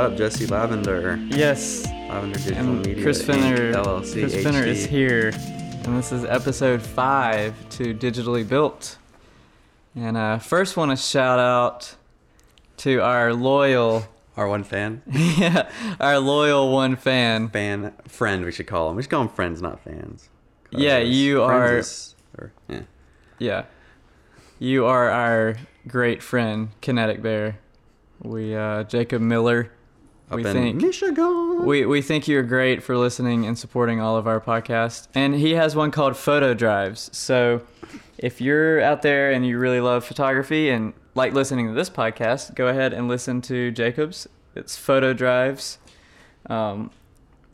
up? Jesse Lavender, Yes, Lavender Digital and Media Chris Inc. Fenner, LLC. Chris Fenner is here, and this is episode five to Digitally Built. And uh, first, want to shout out to our loyal, Our one fan, yeah, our loyal one fan. fan, friend. We should call him. We should call him friends, not fans. Yeah, you are- is- or, yeah. Yeah, you are our great friend, Kinetic Bear. We, uh, Jacob Miller. Up we in think Michigan. We we think you're great for listening and supporting all of our podcasts. And he has one called Photo Drives. So if you're out there and you really love photography and like listening to this podcast, go ahead and listen to Jacob's. It's Photo Drives um,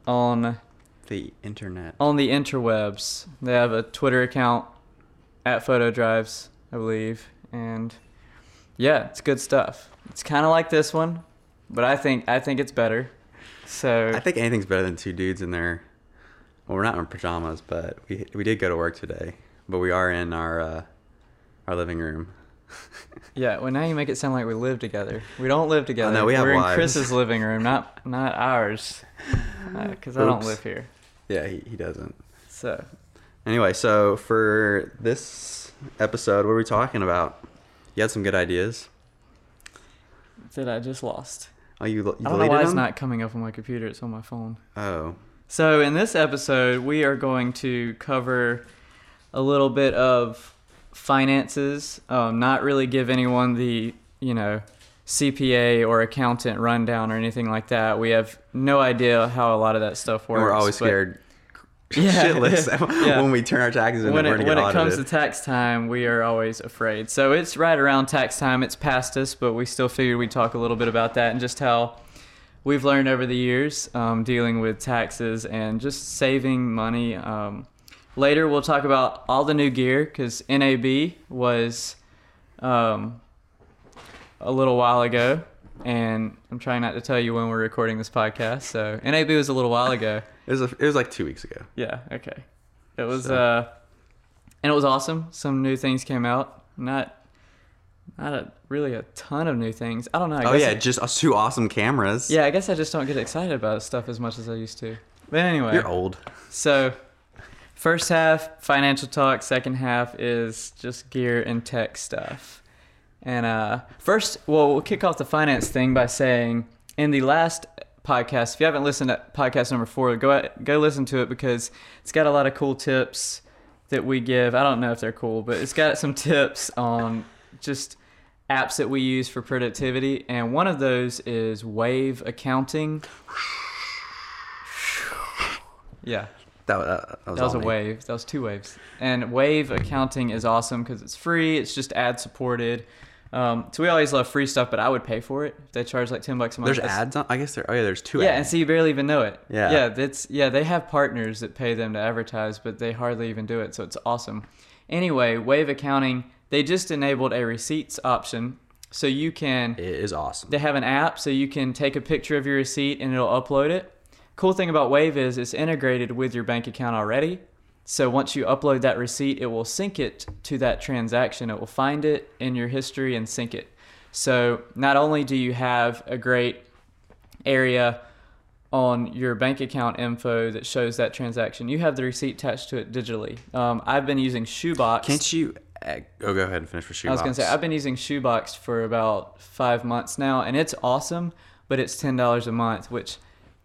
on the internet. on the interwebs. They have a Twitter account at Photo Drives, I believe, and yeah, it's good stuff. It's kind of like this one, but I think I think it's better. So I think anything's better than two dudes in their. Well, we're not in pajamas, but we we did go to work today. But we are in our uh, our living room. Yeah, well now you make it sound like we live together. We don't live together. no, we have We're wives. in Chris's living room, not not ours, because I don't live here. Yeah, he, he doesn't. So Anyway, so for this episode, what are we talking about? You had some good ideas. that I just lost. Oh, you, you I don't know why it's them? not coming up on my computer. It's on my phone. Oh, So in this episode, we are going to cover a little bit of finances. Um, not really give anyone the you know CPA or accountant rundown or anything like that. We have no idea how a lot of that stuff works. and we're always scared Yeah. shitless Yeah. when we turn our taxes in. when it, when it comes to tax time, we are always afraid. So it's right around tax time. It's past us, but we still figured we'd talk a little bit about that and just how we've learned over the years um, dealing with taxes and just saving money. Um, later, we'll talk about all the new gear because NAB was um, a little while ago. And I'm trying not to tell you when we're recording this podcast. So NAB was a little while ago. it was a, it was like two weeks ago. Yeah, okay. It was So- uh and it was awesome. Some new things came out. Not not a really a ton of new things. I don't know. I oh yeah, it- just two awesome cameras. yeah, I guess I just don't get excited about stuff as much as I used to. But anyway, you're old. so first half financial talk, second half is just gear and tech stuff. And uh, first, well, we'll kick off the finance thing by saying in the last podcast, if you haven't listened to podcast number four, go go listen to it because it's got a lot of cool tips that we give. I don't know if they're cool, but it's got some tips on just apps that we use for productivity, and one of those is Wave Accounting. Yeah, That, that, that was, that was a me. wave. That was two waves. And Wave accounting is awesome because it's free. It's just ad supported. Um, so we always love free stuff, but I would pay for it if they charge like ten bucks a month. There's ads on. I guess there. Oh yeah, there's two. Yeah, ads. and so you barely even know it. Yeah. yeah, that's yeah. They have partners that pay them to advertise, but they hardly even do it. So it's awesome. Anyway, Wave accounting they just enabled a receipts option, so you can It is awesome. they have an app so you can take a picture of your receipt and it'll upload it. Cool thing about Wave is it's integrated with your bank account already. So once you upload that receipt, it will sync it to that transaction. It will find it in your history and sync it. So not only do you have a great area on your bank account info that shows that transaction, you have the receipt attached to it digitally. Um, I've been using Shoebox. Can't you? Uh, oh, go ahead and finish with Shoebox. I was gonna say I've been using Shoebox for about five months now, and it's awesome. But it's ten dollars a month, which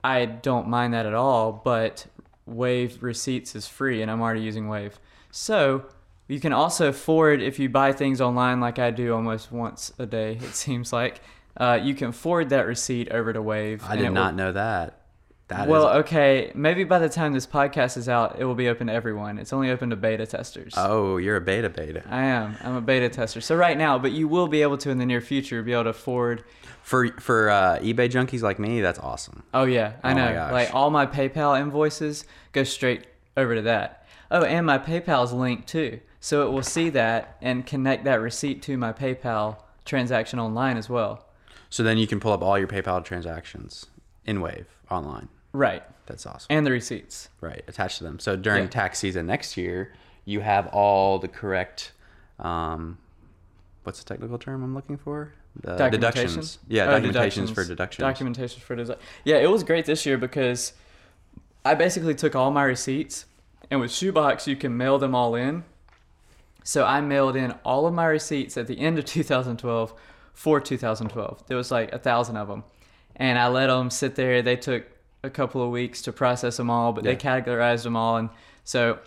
I don't mind that at all. But Wave Receipts is free, and I'm already using Wave. So you can also forward if you buy things online, like I do almost once a day. It seems like uh, you can forward that receipt over to Wave. I did it will- not know that. That is well, okay, maybe by the time this podcast is out, it will be open to everyone. It's only open to beta testers. Oh, you're a beta beta. I am. I'm a beta tester. So right now, but you will be able to in the near future be able to forward. For for uh, eBay junkies like me, that's awesome. Oh yeah, I Oh know. Like all my PayPal invoices go straight over to that. Oh, and my PayPal's linked too, so it will see that and connect that receipt to my PayPal transaction online as well. So then you can pull up all your PayPal transactions in Wave online. Right, That's awesome. and the receipts. right, attached to them. So during Yeah. tax season next year, you have all the correct. Um, what's the technical term I'm looking for? Documentation? deductions. Yeah, Oh, documentations for deductions. Documentations for deductions. Yeah, it was great this year because I basically took all my receipts, and with Shoebox you can mail them all in. So I mailed in all of my receipts at the end of 2012 for 2012. There was like a thousand of them, and I let them sit there. They took a couple of weeks to process them all, but they categorized them all, and so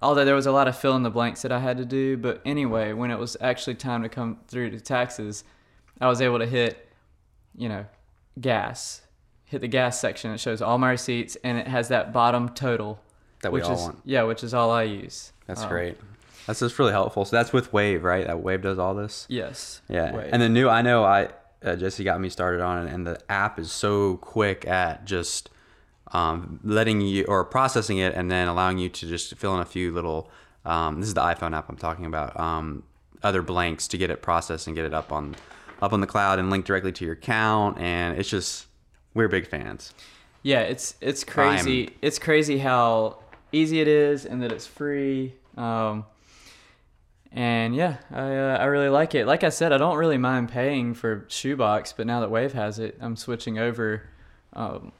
although there was a lot of fill in the blanks that I had to do, but anyway, when it was actually time to come through to taxes, I was able to hit, you know, gas, hit the gas section. It shows all my receipts and it has that bottom total, that we which all is want. yeah, which is all I use. That's Um, great. That's just really helpful. So that's with Wave, right? That Wave does all this. Yes. Yeah, Wave. and the new I know I uh, Jesse got me started on it, and the app is so quick at just um, letting you or processing it, and then allowing you to just fill in a few little. Um, this is the iPhone app I'm talking about. Um, other blanks to get it processed and get it up on up on the cloud and linked directly to your account, and it's just we're big fans. Yeah, it's it's crazy. It's crazy how easy it is and that it's free. Um, and yeah, I uh, I really like it. Like I said, I don't really mind paying for Shoebox, but now that Wave has it, I'm switching over. Um,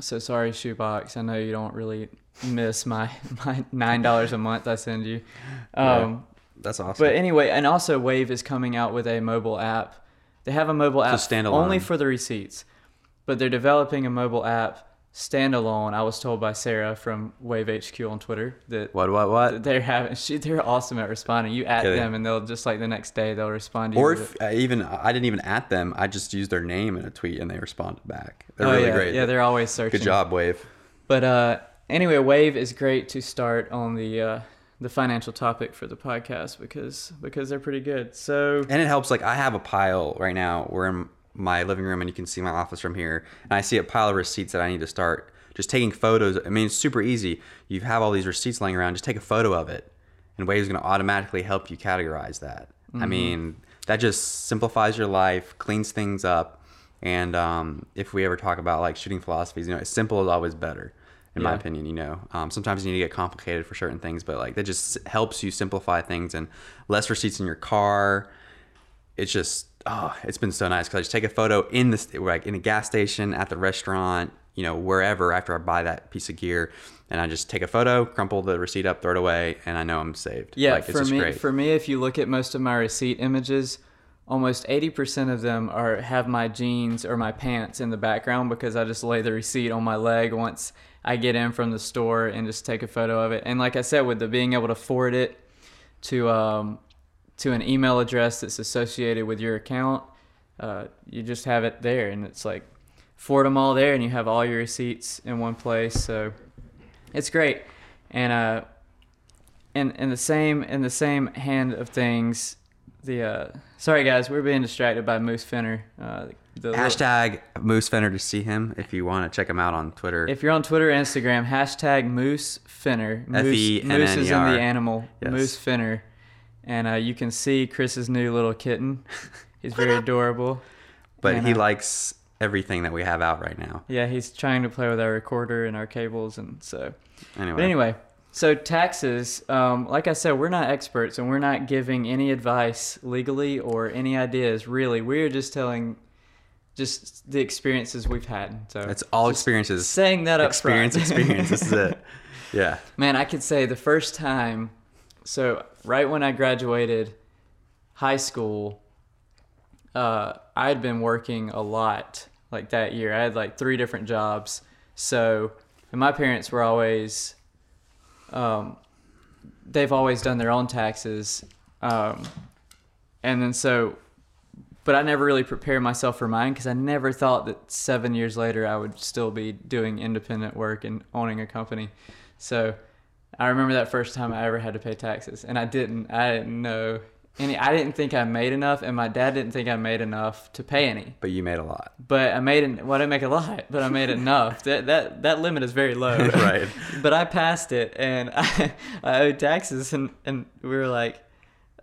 so sorry, Shoebox. I know you don't really miss my my nine dollars a month I send you. Um, That's awesome. But anyway, and also Wave is coming out with a mobile app. They have a mobile app standalone. only for the receipts, but they're developing a mobile app standalone. I was told by Sarah from Wave HQ on Twitter that what what what? they're having. She, they're awesome at responding. You at Yeah, them, and they'll just like the next day they'll respond to you. Or if I even I didn't even at them, I just used their name in a tweet and they responded back. They're oh really yeah, great. yeah, they're always searching. Good job, Wave. But uh, anyway, Wave is great to start on the uh, the financial topic for the podcast because because they're pretty good. So And it helps. Like I have a pile right now. We're in my living room, and you can see my office from here. And I see a pile of receipts that I need to start just taking photos. I mean, it's super easy. You have all these receipts laying around. Just take a photo of it, and Wave's going to automatically help you categorize that. I mean, that just simplifies your life, cleans things up. And um, if we ever talk about like shooting philosophies, you know, simple is always better, in my opinion. You know, um, sometimes you need to get complicated for certain things, but like that just helps you simplify things and less receipts in your car it's just oh it's been so nice because i just take a photo in this like in a gas station at the restaurant you know wherever after i buy that piece of gear and i just take a photo crumple the receipt up throw it away and i know i'm saved Yeah, like, it's for me, great. for me, if you look at most of my receipt images, almost eighty percent of them are have my jeans or my pants in the background because I just lay the receipt on my leg once I get in from the store and just take a photo of it. And like I said, with the being able to forward it to um, to an email address that's associated with your account, uh, you just have it there, and it's like forward them all there, and you have all your receipts in one place. So it's great. And uh, in in the same in the same hand of things, the uh, sorry guys, we're being distracted by Moose Fenner. Uh, the little- hashtag moose fenner to see him if you want to check him out on twitter if you're on Twitter Instagram, hashtag Moose Fenner. Moose, F-E-N-N-E-R. Moose is in the animal. Yes. Moose Fenner, and uh, you can see Chris's new little kitten. He's very adorable. but and, he uh, likes everything that we have out right now Yeah, he's trying to play with our recorder and our cables, and so. anyway, But anyway, so taxes, um, like I said, we're not experts and we're not giving any advice legally or any ideas really. We're just telling just the experiences we've had. So it's all experiences saying that up experience front. experience this is it yeah Man, I could say the first time, so right when I graduated high school, uh, I had been working a lot like that year. I had like three different jobs. So, and my parents were always, um, they've always done their own taxes. Um, and then so, but I never really prepared myself for mine because I never thought that seven years later I would still be doing independent work and owning a company. So I remember that first time I ever had to pay taxes, and I didn't. I didn't know any. I didn't think I made enough, and my dad didn't think I made enough to pay any. but you made a lot But I made en- well, I didn't make a lot, but I made enough. that that that limit is very low. Right. But I passed it, and I, I owed taxes, and and we were like,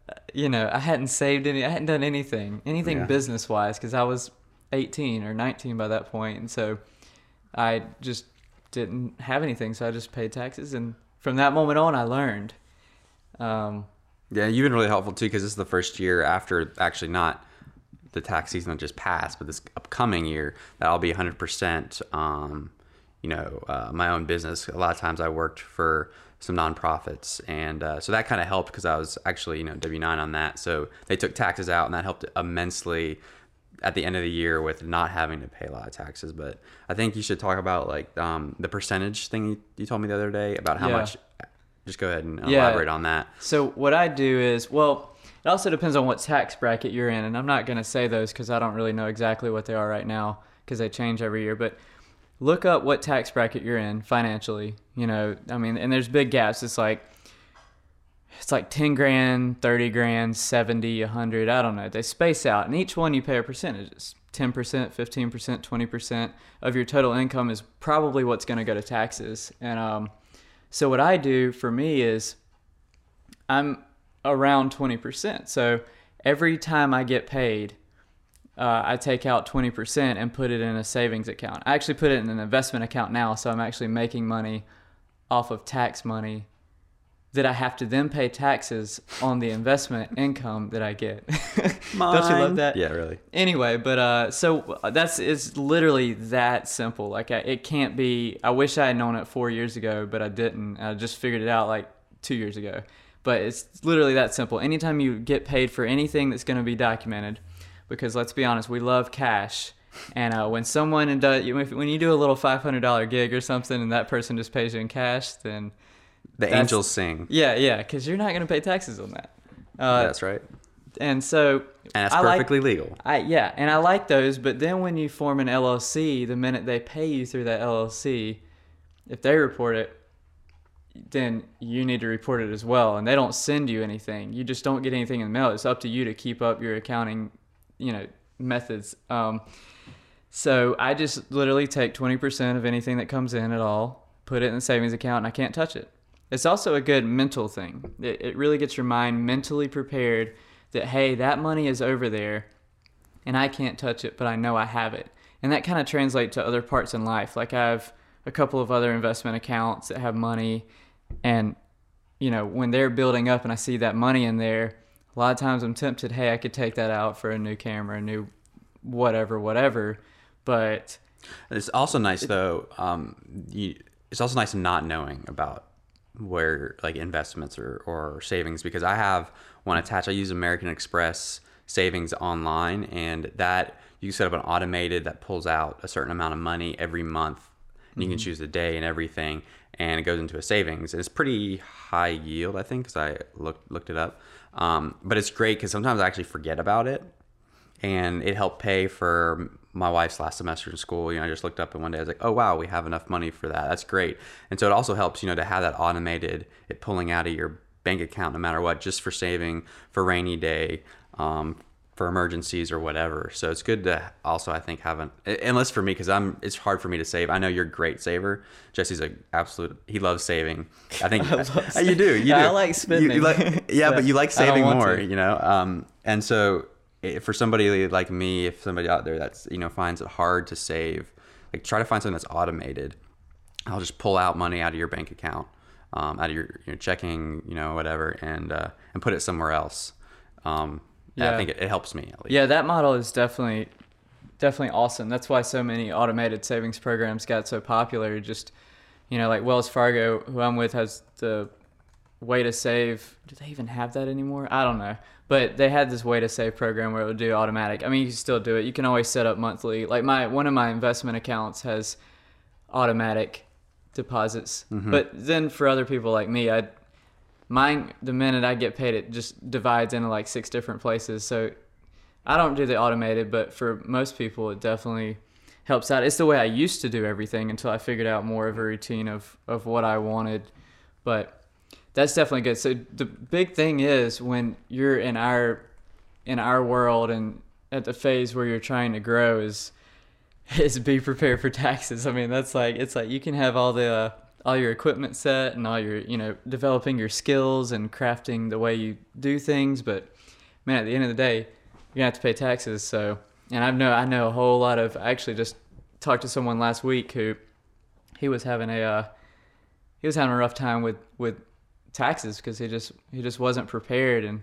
uh, you know, I hadn't saved any. I hadn't done anything, anything Yeah. business wise, because I was 18 or 19 by that point, and so I just didn't have anything. So I just paid taxes, and from that moment on, I learned. Um, Yeah, you've been really helpful too because this is the first year after actually not the tax season that just passed, but this upcoming year that I'll be 100%. Um, you know, uh, my own business. A lot of times I worked for some nonprofits, and uh, so that kind of helped because I was actually you know W nine on that. So they took taxes out, and that helped immensely at the end of the year with not having to pay a lot of taxes. But I think you should talk about like um, the percentage thing you, you told me the other day about how Yeah. much. Just go ahead and Yeah. elaborate on that. So what I do is, well, it also depends on what tax bracket you're in, and I'm not going to say those because I don't really know exactly what they are right now because they change every year. But look up what tax bracket you're in financially. You know, I mean, and there's big gaps. It's like it's like 10 grand, 30 grand, 70, 100, I don't know. They space out, and each one you pay a percentage. It's 10%, 15%, 20% of your total income is probably what's going to go to taxes. And um, so what I do for me is I'm around 20%. So every time I get paid, uh, I take out 20% and put it in a savings account. I actually put it in an investment account now, so I'm actually making money off of tax money that I have to then pay taxes on the investment income that I get. Don't you love that? Yeah, really. Anyway, but uh, so that's it's literally that simple. Like I, it can't be. I wish I had known it four years ago, but I didn't. I just figured it out like two years ago. But it's literally that simple. Anytime you get paid for anything that's going to be documented, because let's be honest, we love cash. And uh, when someone does, when you do a little five hundred dollar gig or something, and that person just pays you in cash, then The That's- angels sing. yeah, yeah, because you're not going to pay taxes on that. Uh, That's right. and so And that's I like- perfectly legal. I yeah, and I like those, but then when you form an LLC, the minute they pay you through that LLC, if they report it, then you need to report it as well. And they don't send you anything. You just don't get anything in the mail. It's up to you to keep up your accounting, you know, methods. Um, so I just literally take 20% of anything that comes in at all, put it in the savings account, and I can't touch it. It's also a good mental thing. It, it really gets your mind mentally prepared that, hey, that money is over there and I can't touch it, but I know I have it. And that kind of translates to other parts in life. Like I have a couple of other investment accounts that have money, and you know when they're building up, and I see that money in there, a lot of times I'm tempted, hey, I could take that out for a new camera, a new whatever, whatever. But It's also nice though. Um, you, it's also nice not knowing about where like investments or, or savings because I have one attached. I use American Express savings online, and that you set up an automated that pulls out a certain amount of money every month. And you can choose the day and everything, and it goes into a savings. And it's pretty high yield, I think, because I looked looked it up. Um, but it's great because sometimes I actually forget about it and it helped pay for my wife's last semester in school. You know, I just looked up and one day I was like, oh wow, we have enough money for that. That's great. And so it also helps, you know, to have that automated, it pulling out of your bank account no matter what, just for saving for rainy day, um, for emergencies or whatever. So it's good to also, I think, have an, unless for me, because I'm, it's hard for me to save. I know you're a great saver. Jesse's a absolute, he loves saving. I think love you do. You do. I like You- spending. you like- yeah, but you like saving more, you know? Um, and so for somebody like me, if somebody out there that's, you know, finds it hard to save, like try to find something that's automated. I'll just pull out money out of your bank account, um, out of your, your checking, you know, whatever, and, uh, and put it somewhere else. Um, yeah. I think it, it helps me at least. Yeah, that model is definitely definitely awesome. That's why so many automated savings programs got so popular. Just you know, like Wells Fargo, who I'm with, has the way to save. Do they even have that anymore? I don't know. But they had this way to save program where it would do automatic. I mean, you can still do it. You can always set up monthly. Like my one of my investment accounts has automatic deposits. Mm-hmm. But then for other people like me, I mine the minute I get paid, it just divides into like six different places. So I don't do the automated, but for most people, it definitely helps out. It's the way I used to do everything until I figured out more of a routine of of what I wanted. But that's definitely good. So the big thing is when you're in our in our world and at the phase where you're trying to grow is is be prepared for taxes. I mean, that's like it's like you can have all the uh, all your equipment set and all your you know developing your skills and crafting the way you do things, but man, at the end of the day, you're gonna have to pay taxes. So, and I know I know a whole lot of. I actually just talked to someone last week who he was having a uh, he was having a rough time with with taxes because he just he just wasn't prepared and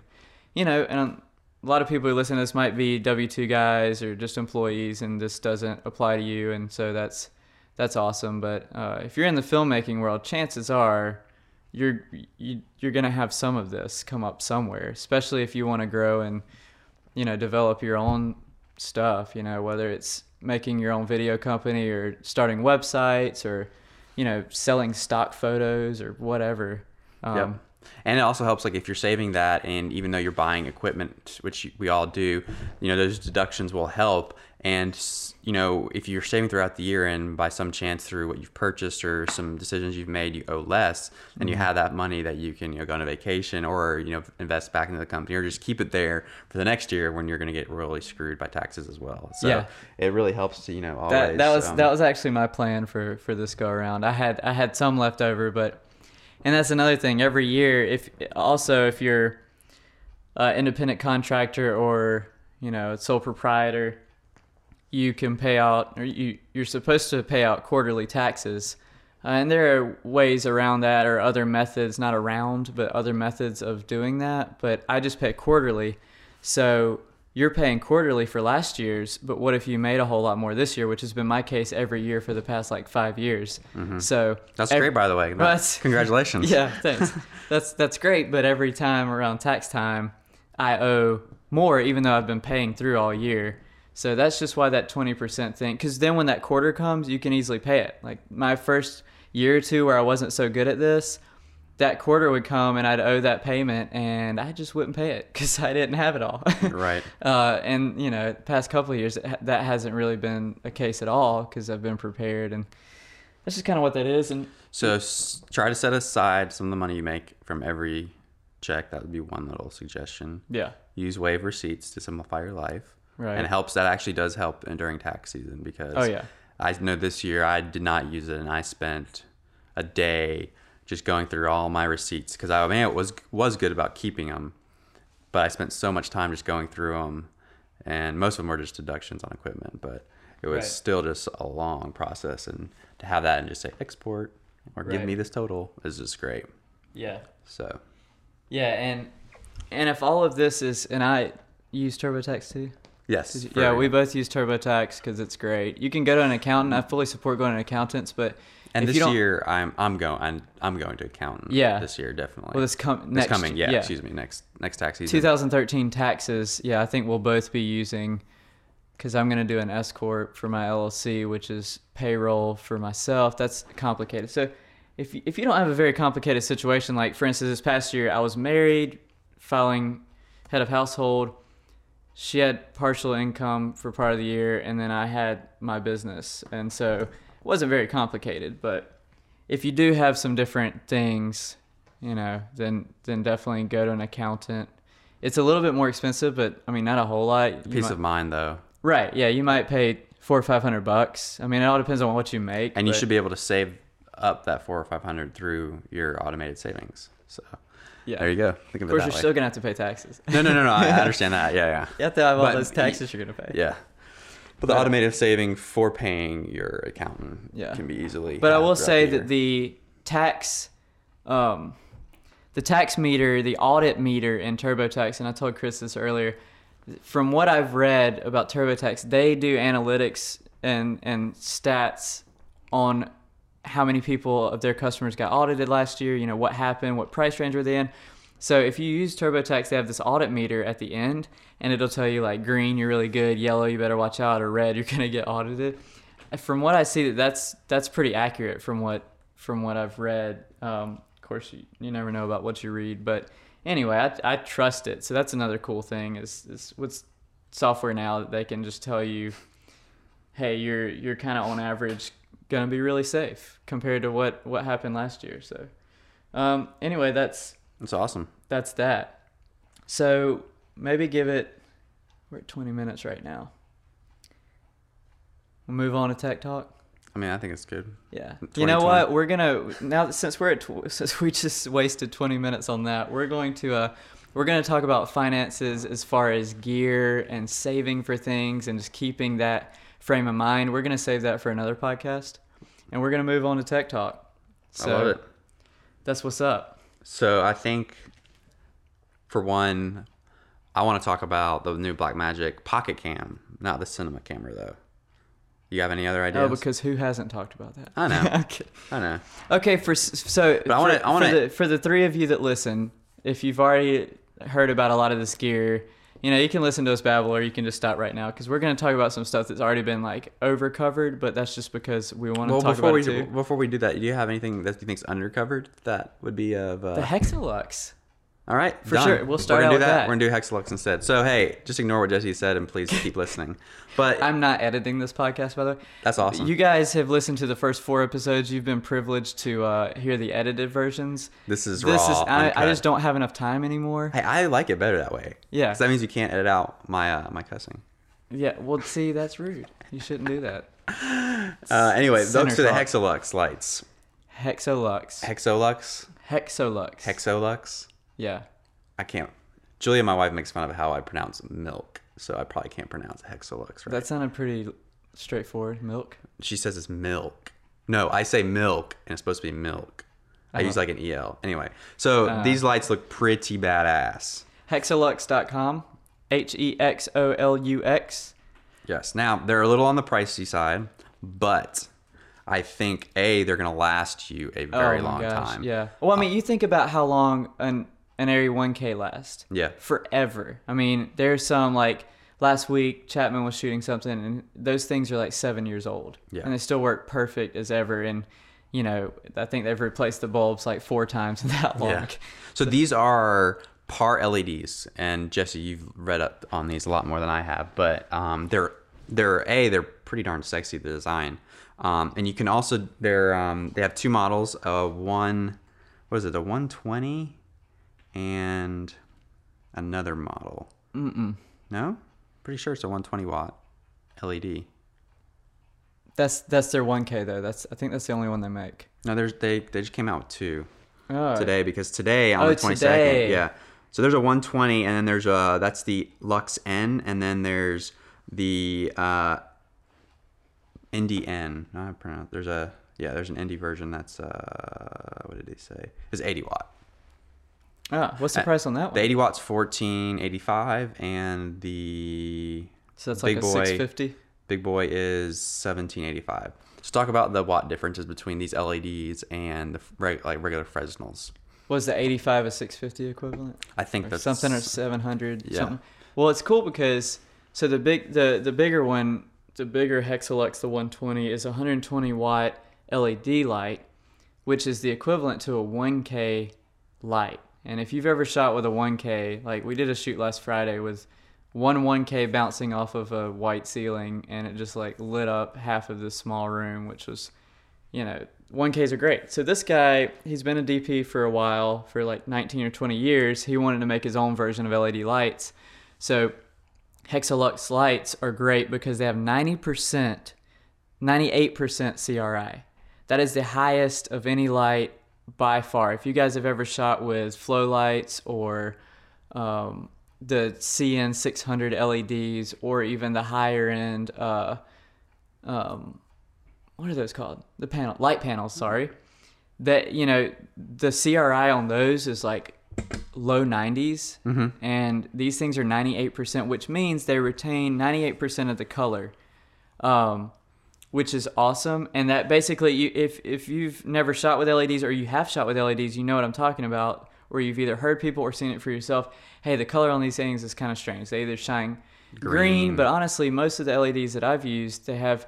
you know and a lot of people who listen to this might be W two guys or just employees, and this doesn't apply to you, and so that's that's awesome. But uh, if you're in the filmmaking world, chances are you're you, you're gonna have some of this come up somewhere, especially if you want to grow and you know develop your own stuff. You know whether it's making your own video company or starting websites or you know selling stock photos or whatever. Um, Yep. And it also helps like if you're saving that and even though you're buying equipment, which we all do, you know, those deductions will help. And, you know, if you're saving throughout the year and by some chance through what you've purchased or some decisions you've made, you owe less, and you have that money that you can, you know, go on a vacation or, you know, invest back into the company or just keep it there for the next year when you're going to get really screwed by taxes as well. So Yeah. it really helps to, you know, always. that that was um, that was actually my plan for for this go around. I had I had some left over, but and that's another thing. Every year, if also if you're uh, independent contractor or you know sole proprietor, you can pay out or you you're supposed to pay out quarterly taxes. Uh, and there are ways around that or other methods, not around, but other methods of doing that. But I just pay quarterly. So you're paying quarterly for last year's, but what if you made a whole lot more this year, which has been my case every year for the past like five years. Mm-hmm. So That's ev- great, by the way. Well, Congratulations. yeah, thanks. that's that's great, but every time around tax time, I owe more, even though I've been paying through all year. So that's just why that twenty percent thing. Because then when that quarter comes, you can easily pay it. Like my first year or two where I wasn't so good at this, that quarter would come and I'd owe that payment, and I just wouldn't pay it because I didn't have it all. Right. Uh, and you know, past couple of years, that hasn't really been a case at all because I've been prepared, and that's just kind of what that is. And So s- try to set aside some of the money you make from every check. That would be one little suggestion. yeah, Use Wave receipts to simplify your life. Right. And it helps. That actually does help in- during tax season because. Oh, yeah. I know this year I did not use it, and I spent a day just going through all my receipts because I mean it was was good about keeping them, but I spent so much time just going through them, and most of them were just deductions on equipment, but it was Right. still just a long process, and to have that and just say export or give me this total is just great. yeah. So Yeah, and and if all of this is, and I use TurboTax too. Yes, yeah, we both use TurboTax because it's great. You can go to an accountant. I fully support going to accountants, but And this year I'm I'm going I'm, I'm going to accountant. Yeah. This year definitely. well, this com- This next coming yeah, excuse me next next tax season. 2013 taxes. Yeah, I think we'll both be using because I'm going to do an S corp for my LLC, which is payroll for myself. That's complicated. So if you- if you don't have a very complicated situation, like for instance, this past year I was married, filing head of household. She had partial income for part of the year, and then I had my business, and so it wasn't very complicated. But if you do have some different things, you know, then then definitely go to an accountant. It's a little bit more expensive, but I mean, not a whole lot. You Peace might- of mind though. right? Yeah, you might pay four or five hundred bucks. I mean, it all depends on what you make. And you should be able to save up that four or five hundred through your automated savings. So Yeah. there you go. Think of, Of course, you're way. still gonna have to pay taxes. no, no, no, no. I understand that. Yeah, yeah, You have to have all But those taxes you're gonna pay. yeah. But the automated saving for paying your accountant Yeah. can be easily. But I will say the that the tax, um, the tax meter, the audit meter in TurboTax, and I told Chris this earlier. From what I've read about TurboTax, they do analytics and and stats on how many people of their customers got audited last year. You know what happened, what price range were they in. So if you use TurboTax, they have this audit meter at the end, and it'll tell you like green, you're really good, yellow, you better watch out, or red, you're gonna get audited. From what I see, that's that's pretty accurate from what from what I've read. Um, of course, you, you never know about what you read, but anyway, I, I trust it. So that's another cool thing is is with software now that they can just tell you, hey, you're you're kind of on average gonna be really safe compared to what what happened last year. So um, anyway, that's that's awesome. that's that. So maybe give it. We're at 20 minutes right now. We'll move on to tech talk. I mean, I think it's good. Yeah. You know what? We're gonna now since we're at tw- since we just wasted 20 minutes on that, we're going to uh we're gonna talk about finances as far as gear and saving for things and just keeping that frame of mind. We're gonna save that for another podcast, and we're gonna move on to tech talk. So I love it. that's what's up. So I think, for one, I want to talk about the new Blackmagic Pocket Cam, not the cinema camera though. You have any other oh, ideas? Oh, because who hasn't talked about that? I know. okay. I know. Okay, for so But I wanna- I wanna- for for the three of you that listen, if you've already heard about a lot of this gear, you know you can listen to us babble, or you can just stop right now because we're going to talk about some stuff that's already been like over covered, but that's just because we want to Well, talk before about we it too. before we do that, do you have anything that you think's undercovered that would be of? Uh, The Hexolux. All right, For done. sure. We'll start We're gonna do that. that. We're gonna do Hexolux instead. So hey, just ignore what Jesse said and please keep listening. But I'm not editing this podcast, by the way. that's awesome. You guys have listened to the first four episodes. You've been privileged to uh, hear the edited versions. this is This raw. is I, I just don't have enough time anymore. Hey, I like it better that way. Yeah. 'Cause that means you can't edit out my uh, my cussing. Yeah, well, see, that's rude. You shouldn't do that. Uh, anyway, Center those are the. Hexolux lights. Hexolux. Hexolux, Hexolux. Hexolux. Yeah. I can't. Julia, my wife, makes fun of how I pronounce milk, so I probably can't pronounce Hexolux right. That sounded pretty straightforward. Milk. she says it's milk. No, I say milk, and it's supposed to be milk. I use Uh-huh. like an el. Anyway, so Uh. these lights look pretty badass. Hexolux.com. H E X O L U X. Yes. Now they're a little on the pricey side, but I think a they're gonna last you a very oh long gosh, time. Yeah. Well, I mean, you think about how long an an Arri 1K lasts. Yeah. Forever. I mean, there's some like last week Chapman was shooting something, and those things are like seven years old. Yeah. And they still work perfect as ever. And you know, I think they've replaced the bulbs like four times in that long. Yeah. So these are par LEDs, and Jesse, you've read up on these a lot more than I have, but um, they're they're a they're pretty darn sexy the design, um, and you can also they're um, they have two models, a one what is it, a 120, and another model. Mm-mm. No, pretty sure it's a 120 watt LED. That's that's their 1K though. That's I think that's the only one they make. No, there's they they just came out with two. Oh. today because today on Oh, the 22nd today. yeah so there's a 120 and then there's a that's the lux n and then there's the uh indie n no, I pronounce there's a yeah there's an indie version that's uh what did they say it's 80 watt Ah, what's the Uh, price on that one? the 80 watts 1485 and the So that's like big a boy- 650. big boy is 1785 let's talk about the watt differences between these leds and the reg- like regular fresnels Was the 85 a 650 equivalent? i think or that's something or 700 Yeah. something. Well, it's cool because so the big the the bigger one, the bigger Hexolux the 120 is a 120 watt LED light, which is the equivalent to a 1K light. And if you've ever shot with a 1K, like we did a shoot last Friday with one 1K bouncing off of a white ceiling and it just like lit up half of this small room, which was you know, 1Ks are great. So this guy, he's been a DP for a while, for like 19 or 20 years. He wanted to make his own version of LED lights. So Hexolux lights are great because they have 90%, 98% CRI. That is the highest of any light by far. If you guys have ever shot with flow lights or um, the CN 600 LEDs or even the higher end, uh, um, what are those called? The panel, light panels, sorry. That, you know, the CRI on those is like low 90s. Mm-hmm. And these things are 98%, which means they retain 98% of the color. Um, which is awesome. And that basically, you, if if you've never shot with LEDs or you have shot with LEDs, you know what I'm talking about. where you've either heard people or seen it for yourself. Hey, the color on these things is kind of strange. They either shine green, Green. but honestly, most of the LEDs that I've used, they have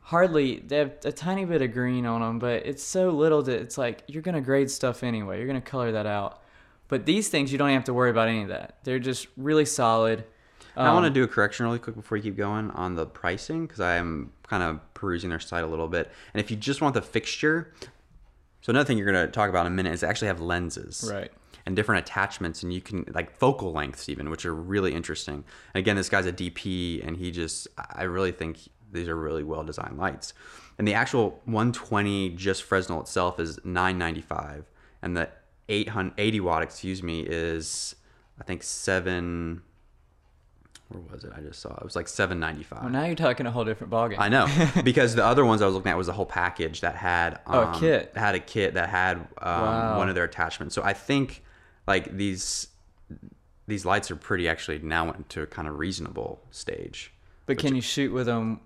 hardly they have a tiny bit of green on them, but it's so little that it's like you're gonna grade stuff anyway. You're gonna color that out. But these things, you don't have to worry about any of that. They're just really solid. I want to Um, do a correction really quick before you keep going on the pricing because I am kind of perusing their site a little bit. And if you just want the fixture, so another thing you're going to talk about in a minute is they actually have lenses, Right. And different attachments, and you can like focal lengths even, which are really interesting. And again, this guy's a DP, and he just I really think these are really well designed lights. And the actual 120 just Fresnel itself is 995, and the 880 watt, excuse me, is I think seven. Where was it? I just saw it was like 795. Well, now you're talking a whole different ballgame. I know because the other ones I was looking at was a whole package that had Oh, a um, kit. had a kit that had um, Wow. one of their attachments. So I think like these these lights are pretty actually now went to a kind of reasonable stage. But can you shoot with them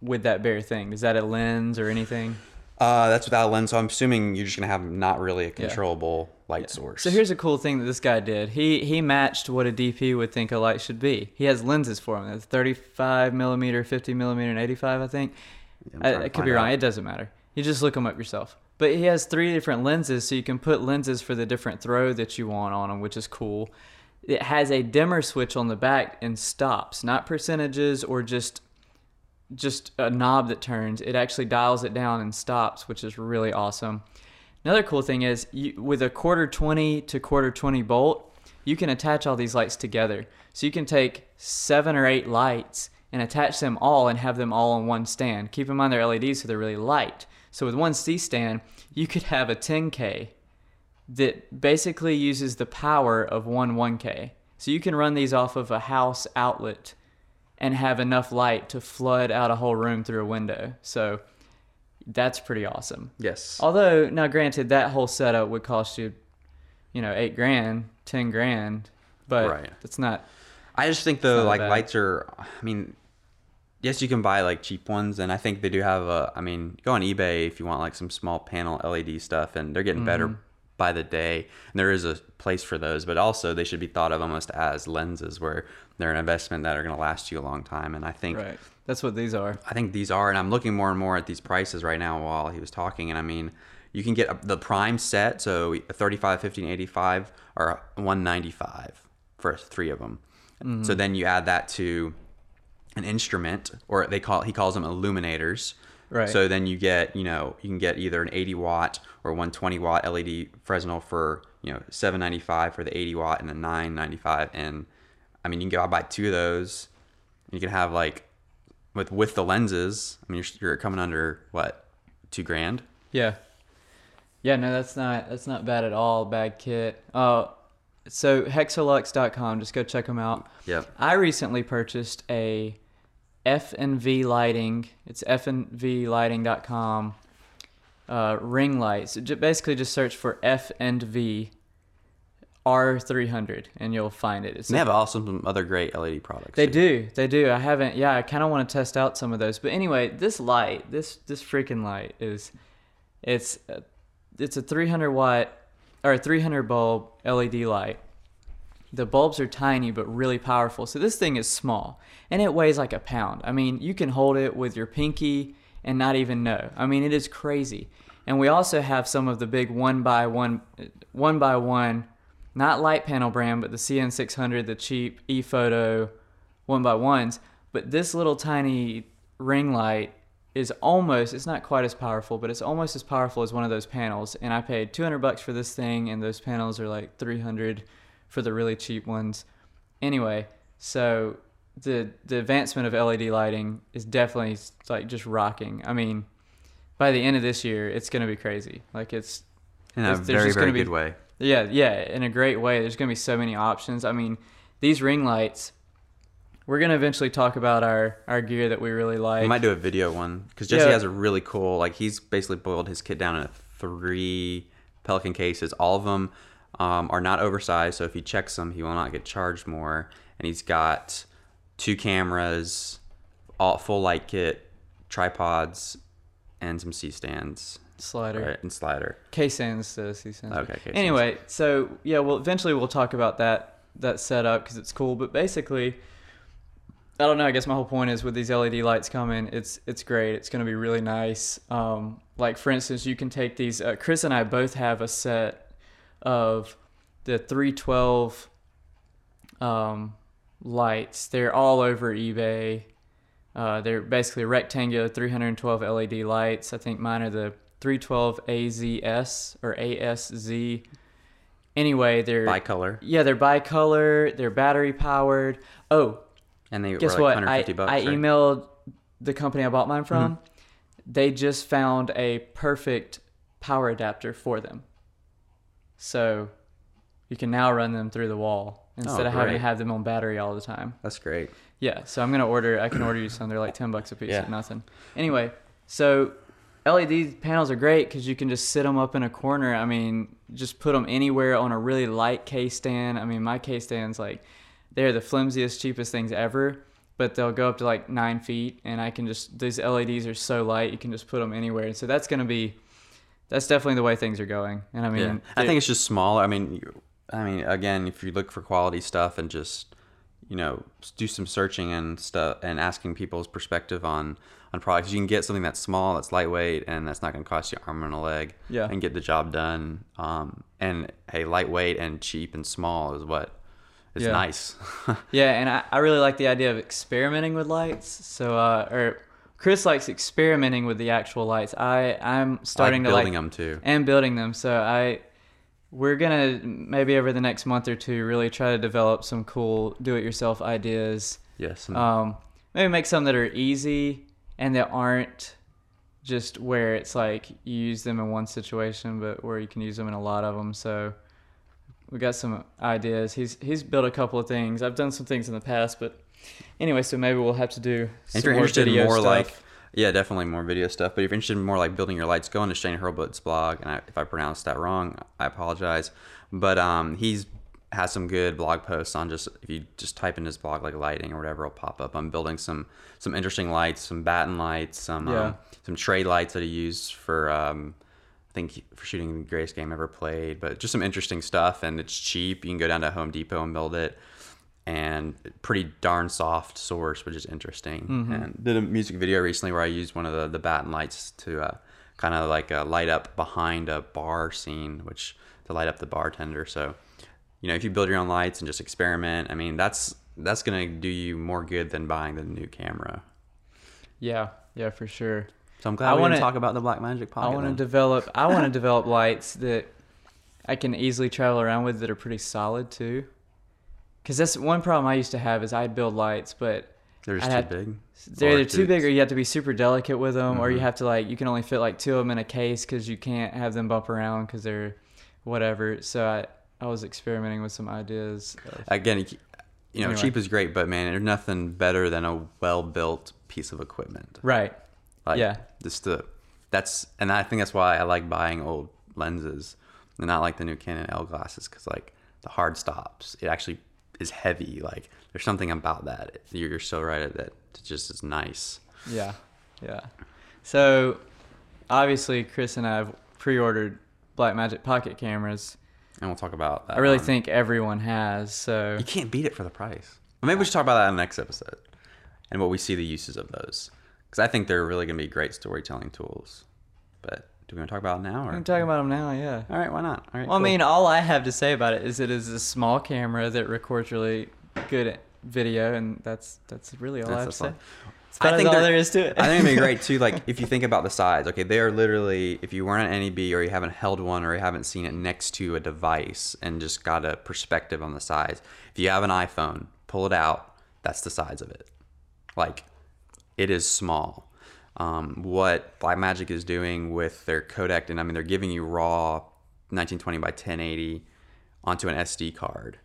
with that bare thing? Is that a lens or anything? Uh, that's without a lens, so I'm assuming you're just gonna have not really a controllable light source. So here's a cool thing that this guy did. He he matched what a DP would think a light should be. He has lenses for them. That's 35 millimeter, 50 millimeter, and 85, I think. I, could be wrong. out. It doesn't matter. You just look them up yourself. But he has three different lenses, so you can put lenses for the different throw that you want on them, which is cool. It has a dimmer switch on the back and stops, not percentages or just just a knob that turns. It actually dials it down and stops, which is really awesome. Another cool thing is you, with a quarter 20 to quarter 20 bolt, you can attach all these lights together. So you can take seven or eight lights and attach them all and have them all on one stand. Keep in mind they're LEDs, so they're really light. So with one C stand, you could have a 10K that basically uses the power of one 1K. So you can run these off of a house outlet and have enough light to flood out a whole room through a window. So that's pretty awesome. yes. Although, now granted, that whole setup would cost you, you know, eight grand, ten grand, but Right. that's not. I just think though, like bad. lights are. I mean, yes, you can buy like cheap ones, and I think they do have a. I mean, go on eBay if you want like some small panel LED stuff, and they're getting better Mm-hmm. By the day. And there is a place for those, but also they should be thought of almost as lenses, where they're an investment that are going to last you a long time. And I think Right. That's what these are. I think these are, and I'm looking more and more at these prices right now while he was talking. And I mean, you can get the prime set, so a 35, 15, 85 are 195 for three of them. Mm-hmm. So then you add that to an instrument, or they call he calls them illuminators. Right. So then you get, you know, you can get either an 80 watt or 120 watt LED Fresnel for, you know, 795 for the 80 watt and the 995. And I mean, you can go buy two of those. and You can have like with with the lenses. I mean, you're, you're coming under what two grand? Yeah. Yeah, no, that's not that's not bad at all. Bad kit. Uh, so hexolux.com, just go check them out. Yeah. I recently purchased a F and V lighting. It's fnvlighting.com. Uh, ring lights. Basically, just search for F and V R300 and you'll find it. It's they have awesome some other great LED products. they too. do. They do. I haven't. Yeah, I kind of want to test out some of those. But anyway, this light, this this freaking light is, it's a- it's a 300 watt or a 300 bulb LED light. The bulbs are tiny but really powerful. So this thing is small and it weighs like a pound. I mean, you can hold it with your pinky and not even know. I mean, it is crazy. And we also have some of the big one by one, one by one, not light panel brand, but the CN600, the cheap ePhoto one by ones. But this little tiny ring light is almost, it's not quite as powerful, but it's almost as powerful as one of those panels. And I paid 200 bucks for this thing, and those panels are like 300 for the really cheap ones. Anyway, so the the advancement of LED lighting is definitely like just rocking. I mean, by the end of this year, it's gonna be crazy. Like it's in a there's very very be- good way. yeah, yeah, in a great way. There's gonna be so many options. I mean, these ring lights. We're gonna eventually talk about our our gear that we really like. We might do a video one because Jesse Yeah. has a really cool. Like he's basically boiled his kit down into three Pelican cases. All of them um, are not oversized, so if he checks them, he will not get charged more. And he's got two cameras, all full light kit, tripods, and some C stands. Slider. Right, and slider. K stands to C stands. Okay, K-stands. Anyway, so yeah, well, eventually we'll talk about that that setup because it's cool. But basically, I don't know. I guess my whole point is with these LED lights coming, it's it's great. It's going to be really nice. Um, like for instance, you can take these. Uh, Chris and I both have a set of the 312 um, lights. They're all over eBay. Uh, they're basically rectangular 312 LED lights. I think mine are the 312 AZS or ASZ. Anyway, they're Bicolor, yeah, they're bicolor. They're battery powered. Oh, and they guess were like what? 150 I, bucks. I right? Mm-hmm. emailed the company I bought mine from. They just found a perfect power adapter for them. So you can now run them through the wall instead Oh, of having to have them on battery all the time. That's great. Yeah, so I'm gonna order. I can order you some. They're like ten bucks a piece, Yeah. nothing. Anyway, so LED panels are great because you can just sit them up in a corner. I mean, just put them anywhere on a really light case stand. I mean, my case stands like they're the flimsiest, cheapest things ever, but they'll go up to like nine feet, and I can just these LEDs are so light you can just put them anywhere. And so that's gonna be that's definitely the way things are going. And I mean, Yeah. I think it's just smaller. I mean, I mean, again, if you look for quality stuff and just you know do some searching and stuff and asking people's perspective on on products, you can get something that's small, that's lightweight, and that's not going to cost you an arm and a leg. Yeah. And get the job done. Um, and hey, lightweight and cheap and small is what is Yeah. nice. Yeah, and I, I really like the idea of experimenting with lights. So, uh, or Chris likes experimenting with the actual lights. I I'm starting to building like them too. and building them. So I we're gonna maybe over the next month or two really try to develop some cool do-it-yourself ideas. Yes. Um, maybe make some that are easy and that aren't just where it's like you use them in one situation, but where you can use them in a lot of them. So we got some ideas. He's he's built a couple of things. I've done some things in the past, but anyway, so maybe we'll have to do. if you're more interested in video more stuff. like yeah definitely more video stuff but if you're interested in more like building your lights go into shane hurlbut's blog and I, if i pronounced that wrong i apologize but um he's has some good blog posts on just if you just type in his blog like lighting or whatever it'll pop up i'm building some some interesting lights some batten lights some Yeah. um, some trade lights that he used for um I think for shooting the greatest game ever played, but just some interesting stuff, and it's cheap. You can go down to Home Depot and build it, and pretty darn soft source, which is interesting. Mm-hmm. And did a music video recently where I used one of the the batten lights to uh, kind of like uh, light up behind a bar scene, which to light up the bartender. So, you know, if you build your own lights and just experiment, I mean, that's that's gonna do you more good than buying the new camera. yeah, yeah, for sure. So I'm glad I we wanna- talk about the Blackmagic Pocket. I want to develop. I want to develop lights that I can easily travel around with that are pretty solid too. Because that's one problem I used to have is I'd build lights, but They're just too big. they're either too big or you have to be super delicate with them, or you Mhm. have to like you can only fit like two of them in a case because you can't have them bump around because they're whatever. So I I was experimenting with some ideas. Of, again, you, know, Anyway. cheap is great, but man, there's nothing better than a well-built piece of equipment. right. Like, Yeah. Just the that's, and I think that's why I like buying old lenses and not like the new Canon L glasses because like the hard stops, it actually is heavy. Like there's something about that. You're, you're so right at that. It just is nice. Yeah. Yeah. So obviously Chris and I have pre-ordered Blackmagic pocket cameras. And we'll talk about that. I really on- think everyone has. So you can't beat it for the price. Well, maybe we should talk about that in the next episode and what we see the uses of those because I think they're really going to be great storytelling tools. But do we want to talk about it now? Or? I'm talking about them now. Yeah. All right, why not? All right. Well, I mean, all I have to say about it is it is a small camera that records really good video, and that's that's really all I have to That's- say. that's That's I think all there is to it. I think it'd be great too. Like if you think about the size, okay, they are literally. If you weren't an NAB or you haven't held one or you haven't seen it next to a device and just got a perspective on the size. If you have an iPhone, pull it out. That's the size of it. Like it is small. Um, what Blackmagic is doing with their codec, and I mean they're giving you raw 1920 by 1080 onto an SD card.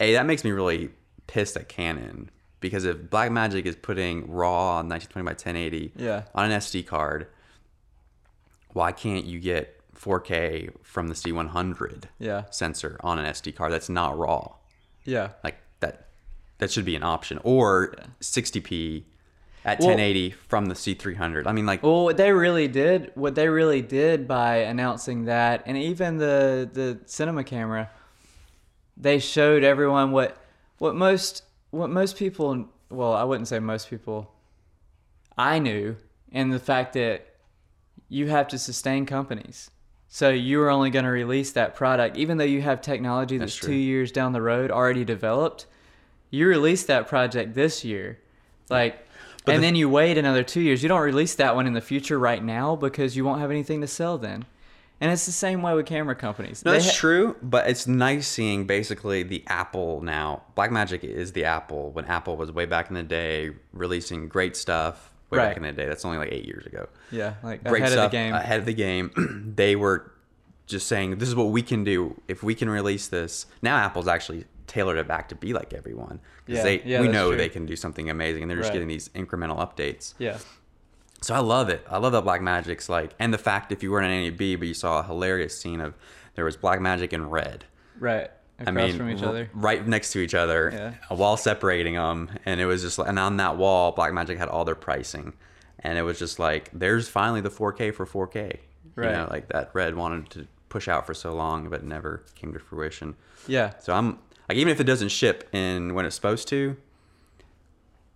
A that makes me really pissed at Canon because if Blackmagic is putting raw 1920 by 1080 Yeah. on an SD card, why can't you get 4K from the C100 Yeah. sensor on an SD card that's not raw? Yeah. Like that that should be an option or 60p at Well- 1080 from the C300. I mean like Well, what they really did, what they really did by announcing that, and even the the cinema camera, they showed everyone what what most what most people. Well, I wouldn't say most people. I knew, and the fact that you have to sustain companies. So you are only going to release that product, even though you have technology that's, That's two years down the road already developed. You release that project this year, like, But and the- then you wait another two years. You don't release that one in the future right now because you won't have anything to sell then. And it's the same way with camera companies. No, They that's ha- true, but it's nice seeing basically the Apple now. Blackmagic is the Apple when Apple was way back in the day releasing great stuff way Right. back in the day. That's only like eight years ago. Yeah, like Great ahead stuff of the game. ahead of the game. they were just saying this is what we can do if we can release this. Now Apple's actually tailored it back to be like everyone because Yeah, they yeah, we know true. they can do something amazing and they're just Right. getting these incremental updates. yeah, So I love it. I love that Blackmagic's like, and the fact if you were in an NAB, but you saw a hilarious scene of there was Blackmagic and Red. Right. Across I mean, from each other. right next to each other, Yeah. a wall separating them, and it was just like, and on that wall, Blackmagic had all their pricing, and it was just like, there's finally the 4K for 4K, Right. You know, like that Red wanted to push out for so long, but never came to fruition. Yeah. So I'm like, even if it doesn't ship in when it's supposed to,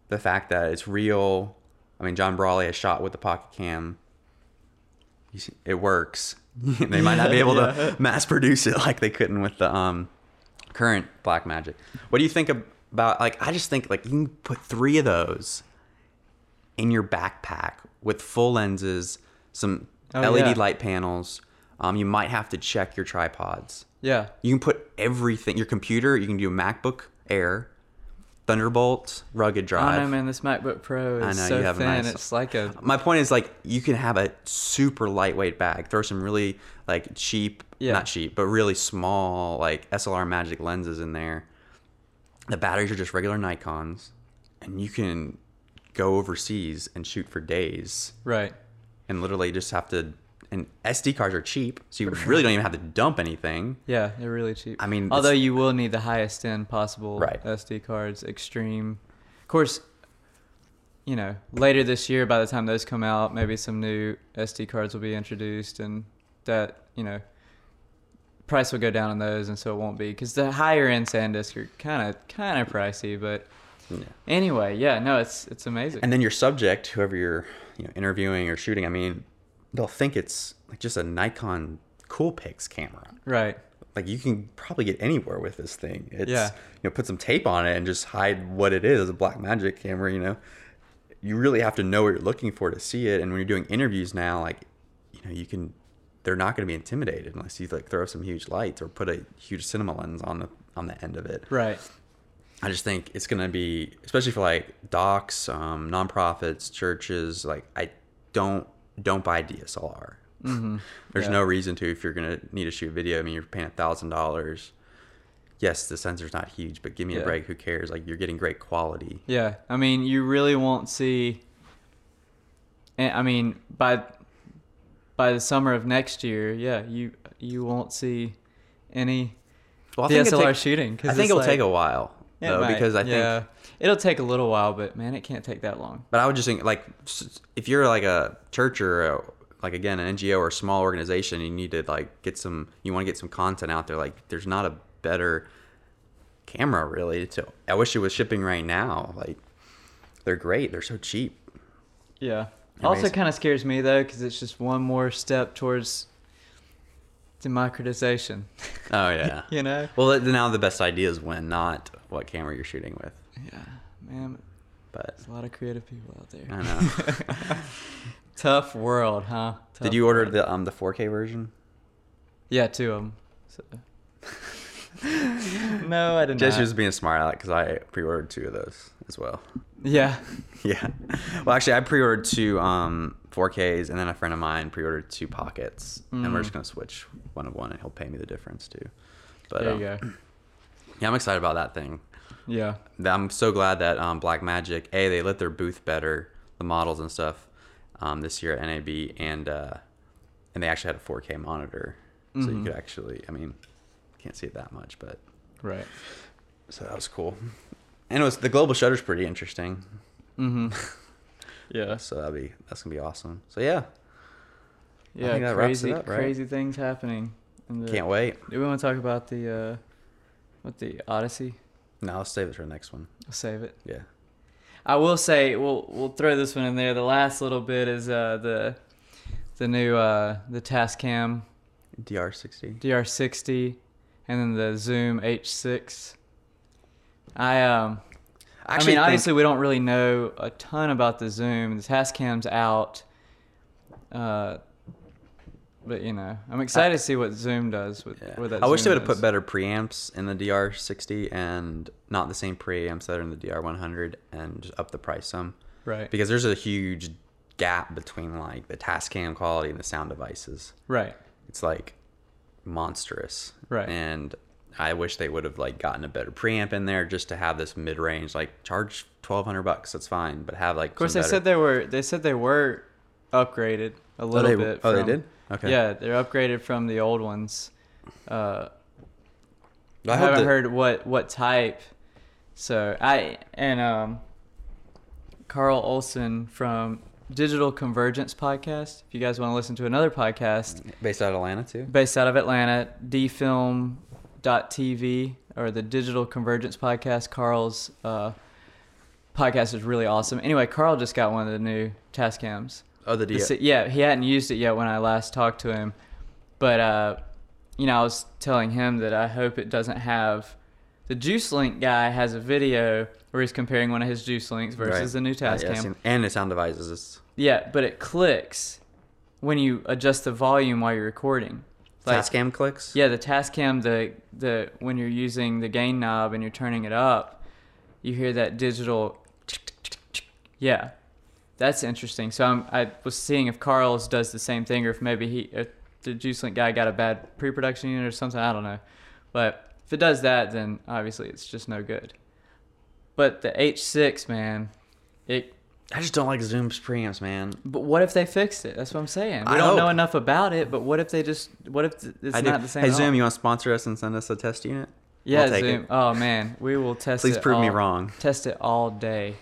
the fact that it's real. I mean, John Brawley has shot with the Pocket Cam. See, it works. they might not be able Yeah. to mass produce it like they couldn't with the um, current Blackmagic. What do you think about? Like, I just think like you can put three of those in your backpack with full lenses, some Oh, LED yeah. light panels. Um, you might have to check your tripods. Yeah. You can put everything. Your computer. You can do a MacBook Air, Thunderbolt, rugged drive. don't know, man. This MacBook Pro is I know, so you have a thin. nice- It's like a My point is like you can have a super lightweight bag. Throw some really like cheap, Yeah. not cheap, but really small like SLR Magic lenses in there. The batteries are just regular Nikon's, and you can go overseas and shoot for days, right. and literally just have to. And SD cards are cheap, so you really don't even have to dump anything. Yeah, they're really cheap. I mean, although you will need the highest end possible Right. SD cards, extreme. Of course, you know, later this year, by the time those come out, maybe some new SD cards will be introduced, and that you know, price will go down on those, and so it won't be because the higher end SanDisk are kind of kind of pricey. But Yeah. anyway, yeah, no, it's it's amazing. And then your subject, whoever you're you know interviewing or shooting, I mean, they'll think it's like just a Nikon Coolpix camera. right. Like you can probably get anywhere with this thing. It's Yeah. you know put some tape on it and just hide what it is. A Blackmagic camera, you know. You really have to know what you're looking for to see it. And when you're doing interviews now, like you know, you can they're not going to be intimidated unless you like throw some huge lights or put a huge cinema lens on the on the end of it. Right. I just think it's gonna be, especially for like docs, um, nonprofits, churches. Like, I don't don't buy DSLR. Mm-hmm. There's Yeah. no reason to if you're gonna need to shoot video. I mean, you're paying a thousand dollars. Yes, the sensor's not huge, but give me Yeah. a break. Who cares? Like, you're getting great quality. Yeah, I mean, you really won't see. I mean, by by the summer of next year, yeah, you you won't see any Well, I think it DSLR take- shooting. 'cause I think it'll like- take a while though, because I think. It'll take a little while, but man, it can't take that long. But I would just think like, if you're like a church or a, like again an NGO or a small organization, you need to like get some. You want to get some content out there. Like, there's not a better camera really. To I wish it was shipping right now. Like, they're great. They're so cheap. Yeah. Also, kind of scares me though, because it's just one more step towards democratization. Oh yeah. You know? well, now the best ideas win, not what camera you're shooting with. Yeah, man, But there's a lot of creative people out there. I know. Tough world, huh? Did you order world. the um the 4K version? Yeah, two of them. So. no, I didn't. Jesse was being smart aleck because I pre-ordered two of those as well. Yeah. Yeah. Well, actually, I pre-ordered two um 4Ks, and then a friend of mine pre-ordered two pockets, and we're Mm. just gonna switch one of one, and he'll pay me the difference too. But there um, you go. yeah, I'm excited about that thing. Yeah. I'm so glad that um, Blackmagic, a they lit their booth better, the models and stuff, um, this year at NAB, and uh, and they actually had a 4K monitor, so you Mhm. could actually, I mean, can't see it that much, but Right. so that was cool. And it was the global shutter's pretty interesting. Mm-hmm. yeah. So that'll be that's gonna be awesome. So yeah, Yeah. think that wraps it crazy, up, right? crazy things happening. In the, can't wait. Do we want to talk about the uh, what the Odyssey? No, I'll save it for the next one. I'll save it. Yeah. I will say we'll we'll throw this one in there. The last little bit is uh, the the new uh, the Tascam DR60. DR60 and then the Zoom H6. I um I, Actually, mean think- obviously we don't really know a ton about the Zoom. The Tascam's out. Uh but you know, I'm excited to see what Zoom does with, Yeah. with that I wish they would have put better preamps in the DR60 and not the same preamps that are in the DR100 and just up the price some Right. because there's a huge gap between like the Tascam quality and the sound devices. Right. It's like monstrous. Right. And I wish they would have like gotten a better preamp in there just to have this mid range. Like charge twelve hundred bucks, that's fine, but have like Of course they said they were they said they were upgraded a Oh, little they, bit. oh, they did. Okay. Yeah, they're upgraded from the old ones. Uh, I, I haven't that- heard what what type. So I and um, Carl Olson from Digital Convergence podcast. If you guys want to listen to another podcast based out of Atlanta too. based out of Atlanta, dfilm.tv or the Digital Convergence podcast. Carl's uh, podcast is really awesome. Anyway, Carl just got one of the new Tascams. Oh, the The D. si- yeah, he hadn't used it yet when I last talked to him, but uh, you know, I was telling him that I hope it doesn't have. The JuiceLink guy has a video where he's comparing one of his JuiceLinks versus Right. the new Uh, yeah, Tascam. seen- and the sound devices. Yeah, but it clicks when you adjust the volume while you're recording. Like- Tascam clicks. Yeah, the Tascam, the the when you're using the gain knob and you're turning it up, you hear that digital. Yeah, that's interesting. So I'm, I was seeing if Carl's does the same thing, or if maybe he, if the JuiceLink guy got a bad pre-production unit or something. I don't know, but if it does that, then obviously it's just no good. But the H6, man, it. I just don't like Zoom's preamps, man. But what if they fixed it? That's what I'm saying. We I don't know enough about it, but what if they just? What if it's I do. not the same? Hey at all? Zoom, you want to sponsor us and send us a test unit? Yeah, take Zoom. it. Oh man, we will test it Please prove me wrong. Test it all day.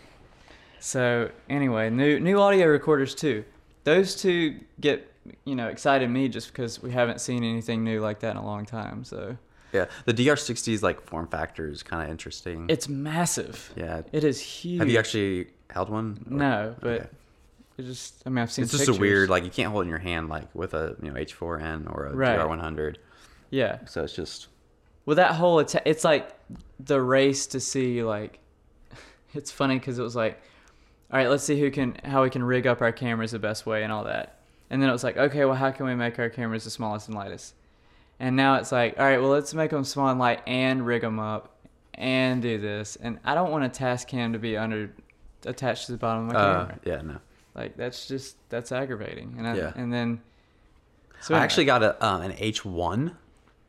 So anyway, new new audio recorders too. Those two get you know excited me just because we haven't seen anything new like that in a long time. So Yeah, the DR60's like form factor is kind of interesting. it's massive. yeah. It is huge. Have you actually held one? Or- No, but Okay. it just I mean I've seen. It's just pictures. a weird like you can't hold it in your hand like with a you know H4n or a Right. DR100. Yeah. So it's just Well, that whole atta- it's like the race to see like it's funny because it was like, all right, let's see who can how we can rig up our cameras the best way and all that, and then it was like, okay, well, how can we make our cameras the smallest and lightest? And now it's like, all right, well, let's make them small and light and rig them up and do this. And I don't want a Tascam to be under attached to the bottom of my uh, camera. yeah no. Like that's just that's aggravating. And I, Yeah. and then so I actually got a um, an H1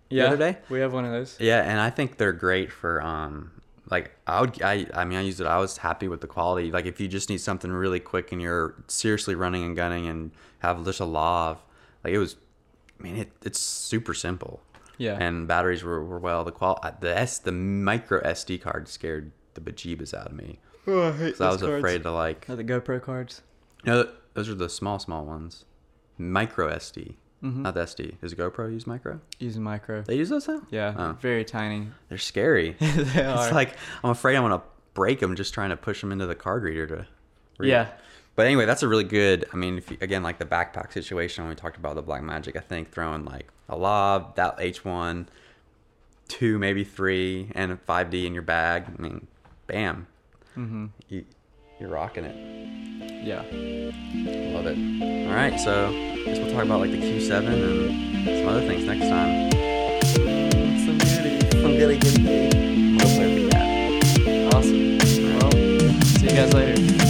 yeah, other day. we have one of those. Yeah, and I think they're great for um like I would I I mean I used it. I was happy with the quality. Like if you just need something really quick and you're seriously running and gunning and have just a lav, like it was. I mean it it's super simple. Yeah. And batteries were, were well. The qual the S the micro SD card scared the bejeebus out of me. Oh, I hate So I was afraid to like. Oh, the GoPro cards. No, those are the small small ones. Micro SD, Mhm. not the SD. Does GoPro use micro? Using micro. They use those now. Yeah, Oh. very tiny. They're scary. they are. It's like I'm afraid I'm gonna break them just trying to push them into the card reader to. read. yeah, but anyway, that's a really good. I mean, you, again, like the backpack situation when we talked about the Blackmagic, I think throwing like a lav, that H1, two, maybe three, and a 5D in your bag. I mean, bam. Mm-hmm. You, you're rocking it. Yeah. Love it. All right, so I guess we'll talk about like the Q7 and some other things next time. I'm gonna get Awesome. Well, see you guys later.